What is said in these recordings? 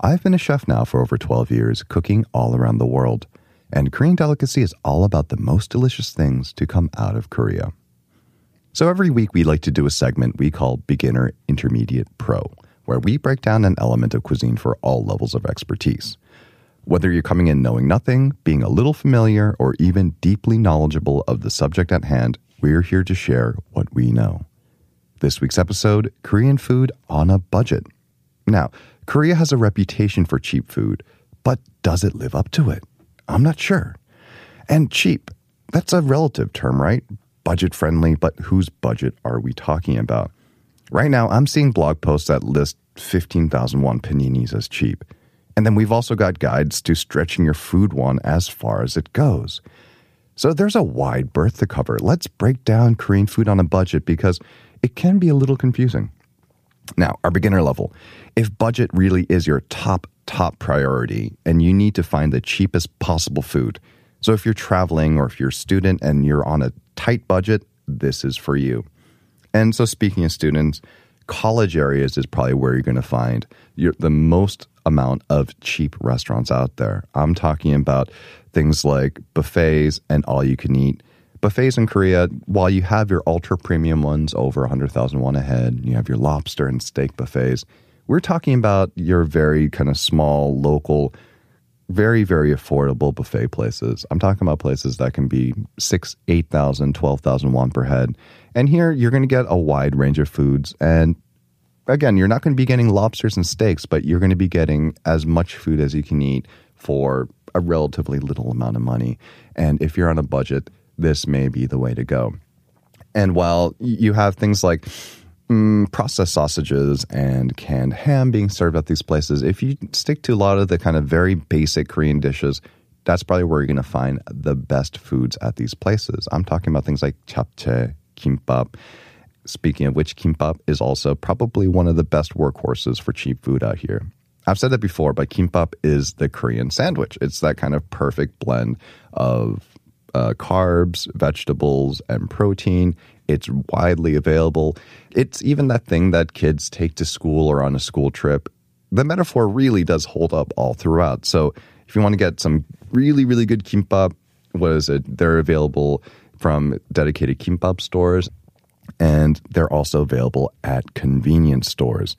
I've been a chef now for over 12 years, cooking all around the world. And Korean Delicacy is all about the most delicious things to come out of Korea. So every week we like to do a segment we call Beginner, Intermediate, Pro, where we break down an element of cuisine for all levels of expertise. Whether you're coming in knowing nothing, being a little familiar, or even deeply knowledgeable of the subject at hand, we're here to share what we know. This week's episode Korean food on a budget. Now, Korea has a reputation for cheap food, but does it live up to it? I'm not sure. And cheap, that's a relative term, right? Budget friendly, but whose budget are we talking about? Right now, I'm seeing blog posts that list 15,000 won paninis as cheap. And then we've also got guides to stretching your food won as far as it goes. So there's a wide berth to cover. Let's break down Korean food on a budget because it can be a little confusing. Now, our beginner level. If budget really is your top, top priority and you need to find the cheapest possible food. So if you're traveling or if you're a student and you're on a tight budget, this is for you. And so speaking of students, college areas is probably where you're going to find your, the most amount of cheap restaurants out there. I'm talking about things like buffets and all you can eat. Buffets in Korea, while you have your ultra premium ones over 100,000 won a head, you have your lobster and steak buffets. We're talking about your very kind of small, local, very, very affordable buffet places. I'm talking about places that can be six, 8,000, 12,000 won per head. And here you're going to get a wide range of foods and again, you're not going to be getting lobsters and steaks, but you're going to be getting as much food as you can eat for a relatively little amount of money. And if you're on a budget, this may be the way to go. And while you have things like mm, processed sausages and canned ham being served at these places, if you stick to a lot of the kind of very basic Korean dishes, that's probably where you're going to find the best foods at these places. I'm talking about things like japchae, kimbap, Speaking of which, kimbap is also probably one of the best workhorses for cheap food out here. I've said that before, but kimbap is the Korean sandwich. It's that kind of perfect blend of uh, carbs, vegetables, and protein. It's widely available. It's even that thing that kids take to school or on a school trip. The metaphor really does hold up all throughout. So if you want to get some really, really good kimbap, what is it? They're available from dedicated kimbap stores and they're also available at convenience stores.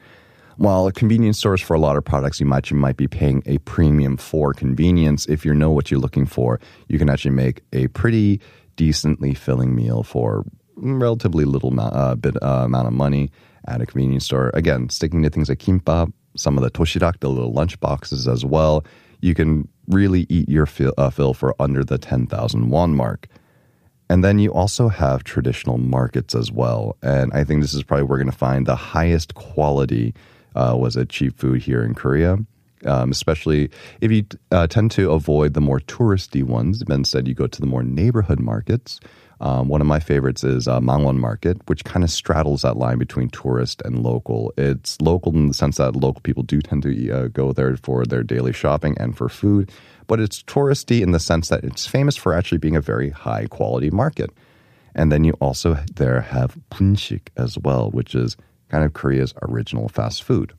While a convenience stores for a lot of products, you might you might be paying a premium for convenience. If you know what you're looking for, you can actually make a pretty decently filling meal for relatively little uh, bit uh, amount of money at a convenience store. Again, sticking to things like kimbap, some of the toshirak, the little lunch boxes as well. You can really eat your fill, uh, fill for under the 10,000 won mark. And then you also have traditional markets as well. And I think this is probably where we're going to find the highest quality uh, was it cheap food here in Korea. Um, especially if you uh, tend to avoid the more touristy ones, instead you go to the more neighborhood markets. Um, one of my favorites is uh, Mangwon Market, which kind of straddles that line between tourist and local. It's local in the sense that local people do tend to uh, go there for their daily shopping and for food, but it's touristy in the sense that it's famous for actually being a very high quality market. And then you also there have punshik as well, which is kind of Korea's original fast food.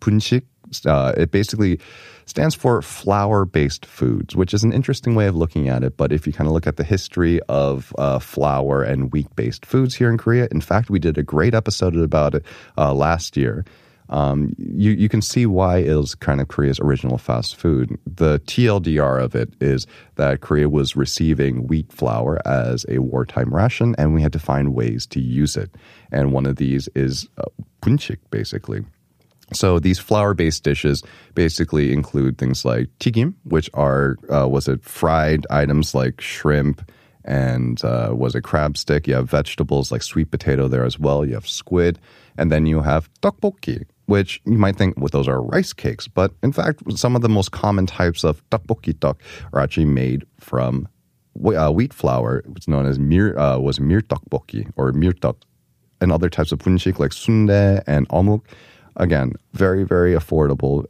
Punshik, uh, it basically stands for flour based foods, which is an interesting way of looking at it. But if you kind of look at the history of uh, flour and wheat based foods here in Korea, in fact, we did a great episode about it uh, last year um, you, you can see why it was kind of Korea's original fast food. The TLDR of it is that Korea was receiving wheat flour as a wartime ration, and we had to find ways to use it. And one of these is uh, punchik, basically. So these flour-based dishes basically include things like tigim, which are uh, was it fried items like shrimp and uh, was it crab stick. You have vegetables like sweet potato there as well. You have squid, and then you have tteokbokki, which you might think well, those are rice cakes, but in fact, some of the most common types of tteokbokki tteok are actually made from uh, wheat flour. It's known as mir uh, was mir tteokbokki or mir tteok, and other types of punchik like sundae and omuk. Again, very very affordable.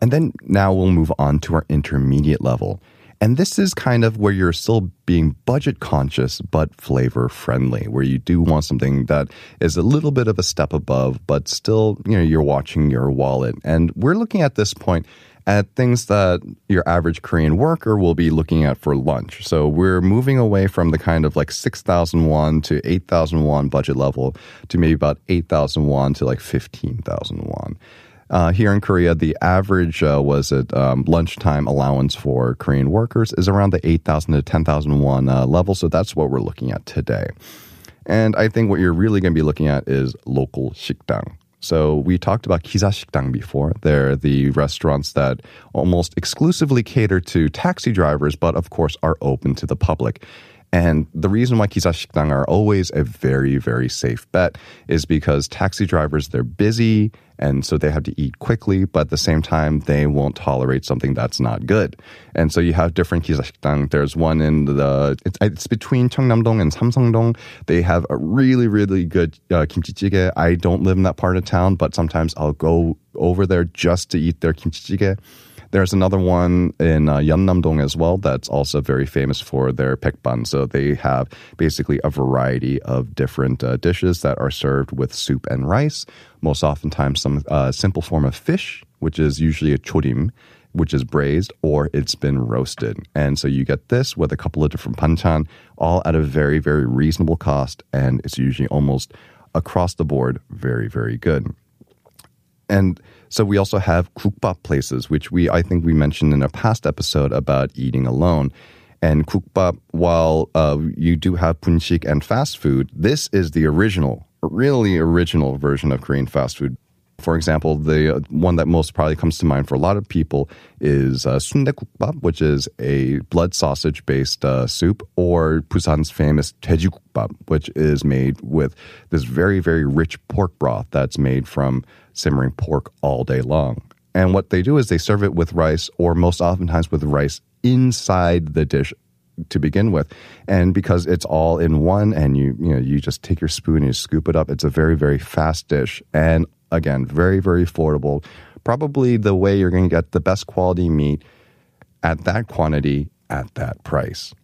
And then now we'll move on to our intermediate level. And this is kind of where you're still being budget conscious but flavor friendly, where you do want something that is a little bit of a step above, but still, you know, you're watching your wallet. And we're looking at this point at things that your average Korean worker will be looking at for lunch. So we're moving away from the kind of like 6,000 won to 8,000 won budget level to maybe about 8,000 won to like 15,000 won. Uh, here in Korea, the average uh, was at um, lunchtime allowance for Korean workers is around the 8,000 to 10,000 won uh, level. So that's what we're looking at today. And I think what you're really going to be looking at is local shikdang. So we talked about Gisa Shikdang before. They're the restaurants that almost exclusively cater to taxi drivers, but of course are open to the public. And the reason why Gisa are always a very, very safe bet is because taxi drivers, they're busy and so they have to eat quickly, but at the same time, they won't tolerate something that's not good. And so you have different Kizashikdang. There's one in the, it's, it's between Cheongdam-dong and Samsung-dong. They have a really, really good uh, kimchi jjigae. I don't live in that part of town, but sometimes I'll go over there just to eat their kimchi jjigae. There's another one in uh, Yeonnam-dong as well that's also very famous for their baekban. So they have basically a variety of different uh, dishes that are served with soup and rice. Most oftentimes, some uh, simple form of fish, which is usually a chorim, which is braised or it's been roasted. And so you get this with a couple of different banchan, all at a very, very reasonable cost. And it's usually almost across the board very, very good. And so we also have kukbap places, which we I think we mentioned in a past episode about eating alone. And kukbap, while uh, you do have punchik and fast food, this is the original, really original version of Korean fast food. For example, the uh, one that most probably comes to mind for a lot of people is uh, which is a blood sausage based uh, soup, or Busan's famous daejikukbap, which is made with this very, very rich pork broth that's made from simmering pork all day long. And what they do is they serve it with rice, or most oftentimes with rice inside the dish to begin with. And because it's all in one and you you know you just take your spoon and you scoop it up, it's a very very fast dish and again, very very affordable. Probably the way you're going to get the best quality meat at that quantity at that price.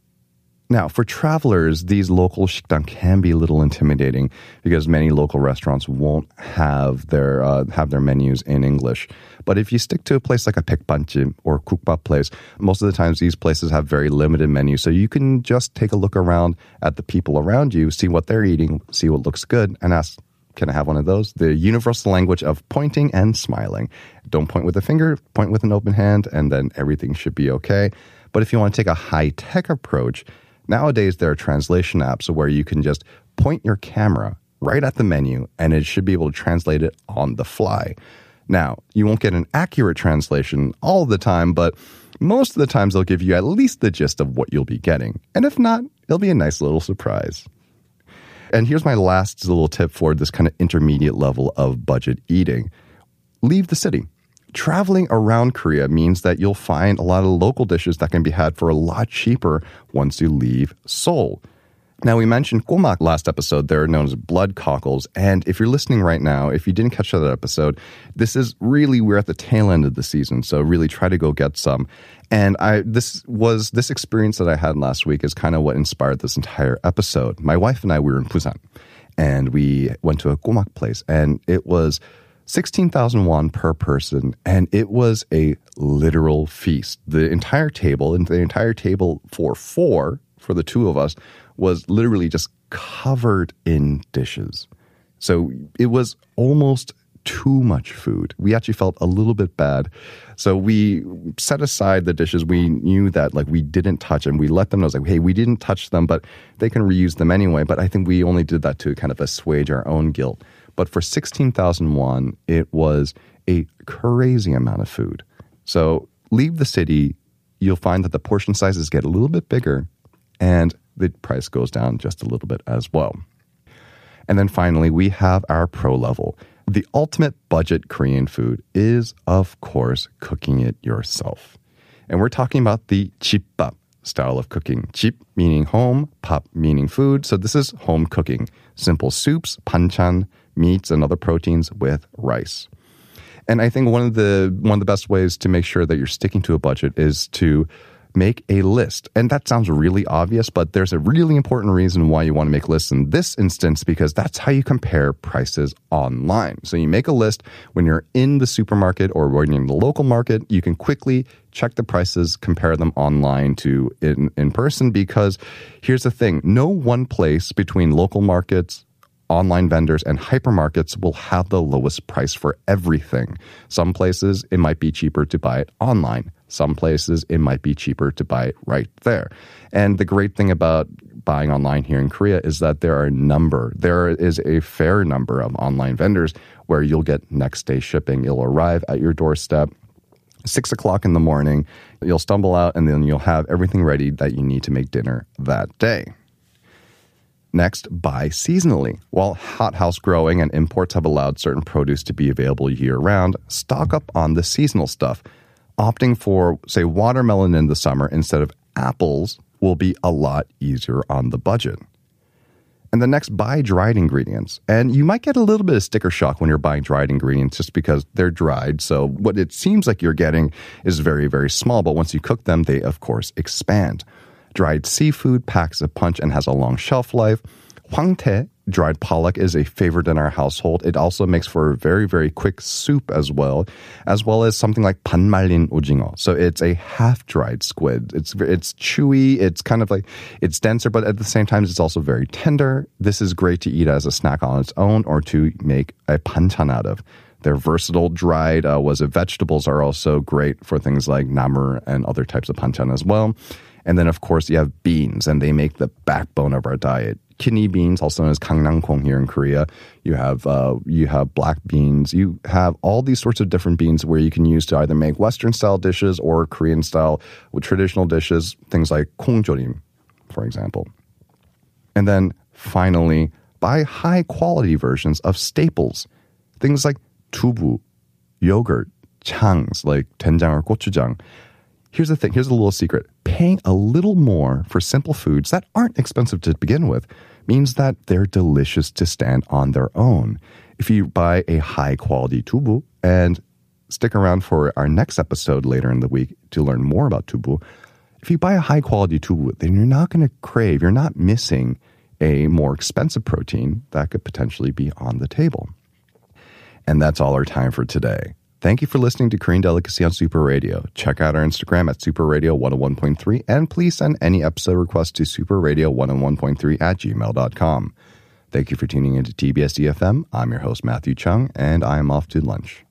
Now, for travelers, these local shikdang can be a little intimidating because many local restaurants won't have their uh, have their menus in English. But if you stick to a place like a baekbanjip or kukbap place, most of the times these places have very limited menus, so you can just take a look around at the people around you, see what they're eating, see what looks good, and ask, "Can I have one of those?" The universal language of pointing and smiling. Don't point with a finger, point with an open hand, and then everything should be okay. But if you want to take a high tech approach, Nowadays, there are translation apps where you can just point your camera right at the menu and it should be able to translate it on the fly. Now, you won't get an accurate translation all the time, but most of the times they'll give you at least the gist of what you'll be getting. And if not, it'll be a nice little surprise. And here's my last little tip for this kind of intermediate level of budget eating leave the city traveling around Korea means that you'll find a lot of local dishes that can be had for a lot cheaper once you leave Seoul. Now, we mentioned gomak last episode. They're known as blood cockles. And if you're listening right now, if you didn't catch that episode, this is really, we're at the tail end of the season. So really try to go get some. And I, this was, this experience that I had last week is kind of what inspired this entire episode. My wife and I, we were in Busan and we went to a gomak place and it was 16,000 won per person, and it was a literal feast. The entire table, and the entire table for four, for the two of us, was literally just covered in dishes. So it was almost too much food. We actually felt a little bit bad. So we set aside the dishes we knew that like we didn't touch and we let them know like, hey, we didn't touch them, but they can reuse them anyway. But I think we only did that to kind of assuage our own guilt. But for 16,000 won, it was a crazy amount of food. So leave the city, you'll find that the portion sizes get a little bit bigger and the price goes down just a little bit as well. And then finally, we have our pro level. The ultimate budget Korean food is, of course, cooking it yourself. And we're talking about the chippap style of cooking. Chip meaning home, pap meaning food. So this is home cooking. Simple soups, panchan, meats, and other proteins with rice. And I think one of the one of the best ways to make sure that you're sticking to a budget is to make a list. And that sounds really obvious, but there's a really important reason why you want to make lists in this instance because that's how you compare prices online. So you make a list when you're in the supermarket or when you're in the local market, you can quickly check the prices, compare them online to in, in person because here's the thing, no one place between local markets, online vendors and hypermarkets will have the lowest price for everything. Some places it might be cheaper to buy it online. Some places it might be cheaper to buy it right there. And the great thing about buying online here in Korea is that there are a number, there is a fair number of online vendors where you'll get next day shipping. It'll arrive at your doorstep six o'clock in the morning. You'll stumble out and then you'll have everything ready that you need to make dinner that day. Next, buy seasonally. While hothouse growing and imports have allowed certain produce to be available year round, stock up on the seasonal stuff. Opting for, say, watermelon in the summer instead of apples will be a lot easier on the budget. And the next, buy dried ingredients. And you might get a little bit of sticker shock when you're buying dried ingredients just because they're dried. So what it seems like you're getting is very, very small. But once you cook them, they, of course, expand. Dried seafood packs a punch and has a long shelf life. Hwangtae, dried pollock, is a favorite in our household. It also makes for a very, very quick soup as well, as well as something like panmalin ujingo. So it's a half-dried squid. It's it's chewy. It's kind of like it's denser, but at the same time, it's also very tender. This is great to eat as a snack on its own or to make a panchan out of. They're versatile. Dried uh, was it vegetables are also great for things like namur and other types of panchan as well. And then, of course, you have beans, and they make the backbone of our diet. Kidney beans, also known as gangnangkwong here in Korea. You have uh, you have black beans. You have all these sorts of different beans where you can use to either make Western style dishes or Korean style with traditional dishes. Things like kongjorim, for example. And then finally, buy high quality versions of staples. Things like tubu, yogurt, changs like doenjang or gochujang. Here's the thing, here's a little secret. Paying a little more for simple foods that aren't expensive to begin with means that they're delicious to stand on their own. If you buy a high quality tubu and stick around for our next episode later in the week to learn more about tubu, if you buy a high quality tubu, then you're not going to crave, you're not missing a more expensive protein that could potentially be on the table. And that's all our time for today. Thank you for listening to Korean Delicacy on Super Radio. Check out our Instagram at Super Radio 101.3 and please send any episode requests to superradio101.3 at gmail.com. Thank you for tuning into TBS EFM. I'm your host, Matthew Chung, and I am off to lunch.